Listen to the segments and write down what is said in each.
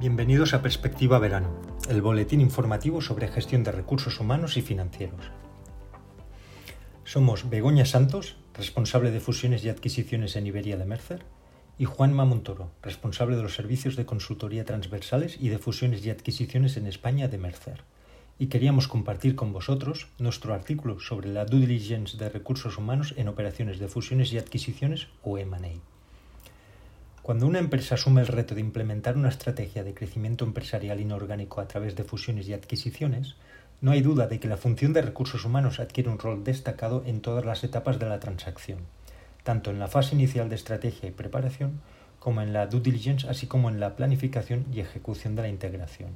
Bienvenidos a Perspectiva Verano, el boletín informativo sobre gestión de recursos humanos y financieros. Somos Begoña Santos, responsable de fusiones y adquisiciones en Iberia de Mercer, y Juan Mamontoro, responsable de los servicios de consultoría transversales y de fusiones y adquisiciones en España de Mercer. Y queríamos compartir con vosotros nuestro artículo sobre la due diligence de recursos humanos en operaciones de fusiones y adquisiciones o M&A. Cuando una empresa asume el reto de implementar una estrategia de crecimiento empresarial inorgánico a través de fusiones y adquisiciones, no hay duda de que la función de recursos humanos adquiere un rol destacado en todas las etapas de la transacción, tanto en la fase inicial de estrategia y preparación, como en la due diligence, así como en la planificación y ejecución de la integración.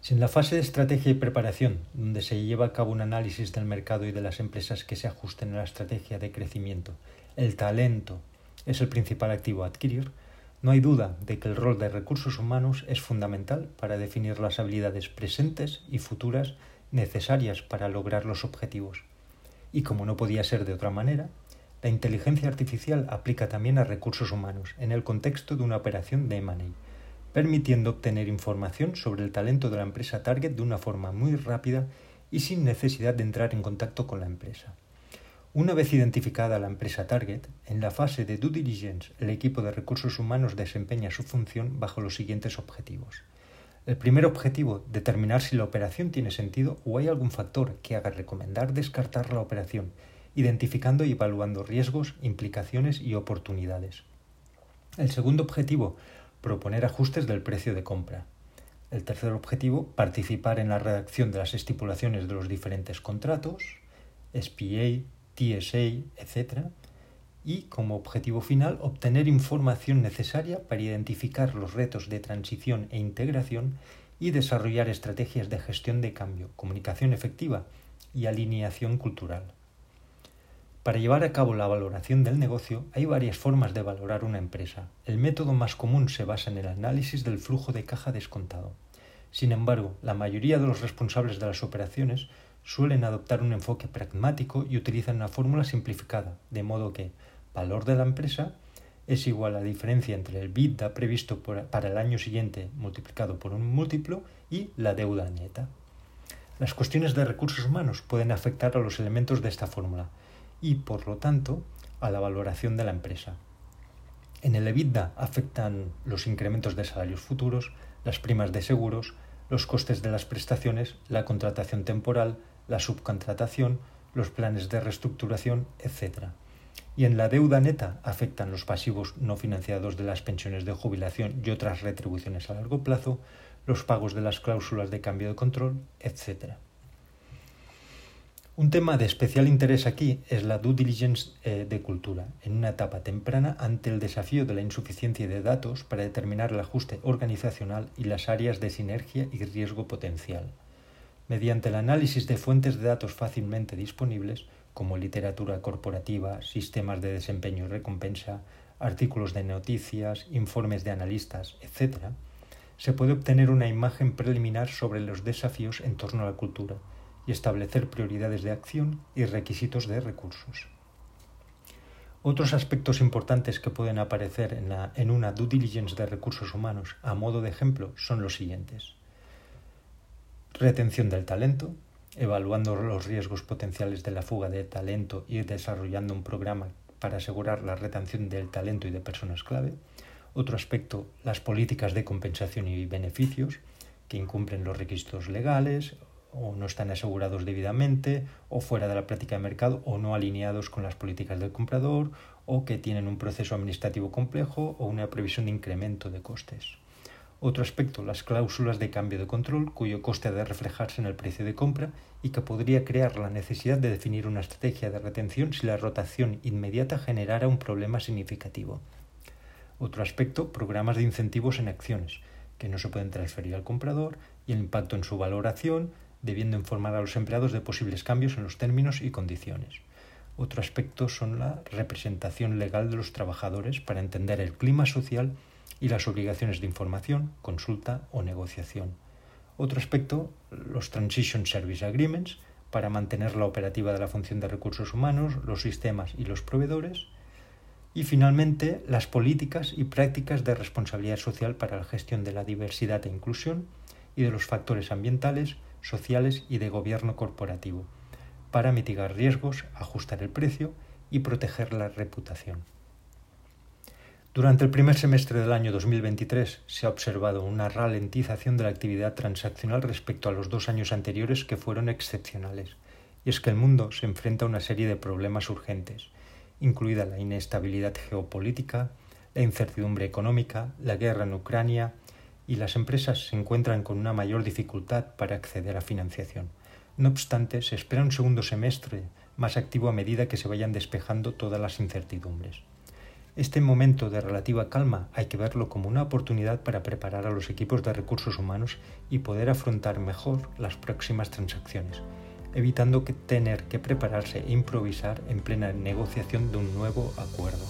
Si en la fase de estrategia y preparación, donde se lleva a cabo un análisis del mercado y de las empresas que se ajusten a la estrategia de crecimiento, el talento, es el principal activo a adquirir, no hay duda de que el rol de recursos humanos es fundamental para definir las habilidades presentes y futuras necesarias para lograr los objetivos. Y como no podía ser de otra manera, la inteligencia artificial aplica también a recursos humanos en el contexto de una operación de M&A, permitiendo obtener información sobre el talento de la empresa target de una forma muy rápida y sin necesidad de entrar en contacto con la empresa. Una vez identificada la empresa target, en la fase de due diligence el equipo de recursos humanos desempeña su función bajo los siguientes objetivos. El primer objetivo, determinar si la operación tiene sentido o hay algún factor que haga recomendar descartar la operación, identificando y evaluando riesgos, implicaciones y oportunidades. El segundo objetivo, proponer ajustes del precio de compra. El tercer objetivo, participar en la redacción de las estipulaciones de los diferentes contratos, SPA, TSA, etc. Y como objetivo final, obtener información necesaria para identificar los retos de transición e integración y desarrollar estrategias de gestión de cambio, comunicación efectiva y alineación cultural. Para llevar a cabo la valoración del negocio hay varias formas de valorar una empresa. El método más común se basa en el análisis del flujo de caja descontado. Sin embargo, la mayoría de los responsables de las operaciones suelen adoptar un enfoque pragmático y utilizan una fórmula simplificada, de modo que valor de la empresa es igual a la diferencia entre el BIDA previsto para el año siguiente multiplicado por un múltiplo y la deuda neta. Las cuestiones de recursos humanos pueden afectar a los elementos de esta fórmula y, por lo tanto, a la valoración de la empresa. En el EBITDA afectan los incrementos de salarios futuros, las primas de seguros, los costes de las prestaciones, la contratación temporal, la subcontratación, los planes de reestructuración, etc. Y en la deuda neta afectan los pasivos no financiados de las pensiones de jubilación y otras retribuciones a largo plazo, los pagos de las cláusulas de cambio de control, etc. Un tema de especial interés aquí es la due diligence eh, de cultura, en una etapa temprana ante el desafío de la insuficiencia de datos para determinar el ajuste organizacional y las áreas de sinergia y riesgo potencial mediante el análisis de fuentes de datos fácilmente disponibles, como literatura corporativa, sistemas de desempeño y recompensa, artículos de noticias, informes de analistas, etc., se puede obtener una imagen preliminar sobre los desafíos en torno a la cultura y establecer prioridades de acción y requisitos de recursos. Otros aspectos importantes que pueden aparecer en, en una due diligence de recursos humanos a modo de ejemplo son los siguientes retención del talento, evaluando los riesgos potenciales de la fuga de talento y desarrollando un programa para asegurar la retención del talento y de personas clave. Otro aspecto, las políticas de compensación y beneficios que incumplen los requisitos legales o no están asegurados debidamente o fuera de la práctica de mercado o no alineados con las políticas del comprador o que tienen un proceso administrativo complejo o una previsión de incremento de costes. Otro aspecto, las cláusulas de cambio de control, cuyo coste ha de reflejarse en el precio de compra y que podría crear la necesidad de definir una estrategia de retención si la rotación inmediata generara un problema significativo. Otro aspecto, programas de incentivos en acciones, que no se pueden transferir al comprador y el impacto en su valoración, debiendo informar a los empleados de posibles cambios en los términos y condiciones. Otro aspecto son la representación legal de los trabajadores para entender el clima social y las obligaciones de información, consulta o negociación. Otro aspecto, los Transition Service Agreements, para mantener la operativa de la función de recursos humanos, los sistemas y los proveedores. Y finalmente, las políticas y prácticas de responsabilidad social para la gestión de la diversidad e inclusión y de los factores ambientales, sociales y de gobierno corporativo, para mitigar riesgos, ajustar el precio y proteger la reputación. Durante el primer semestre del año 2023 se ha observado una ralentización de la actividad transaccional respecto a los dos años anteriores que fueron excepcionales, y es que el mundo se enfrenta a una serie de problemas urgentes, incluida la inestabilidad geopolítica, la incertidumbre económica, la guerra en Ucrania, y las empresas se encuentran con una mayor dificultad para acceder a financiación. No obstante, se espera un segundo semestre más activo a medida que se vayan despejando todas las incertidumbres. Este momento de relativa calma hay que verlo como una oportunidad para preparar a los equipos de recursos humanos y poder afrontar mejor las próximas transacciones, evitando que tener que prepararse e improvisar en plena negociación de un nuevo acuerdo.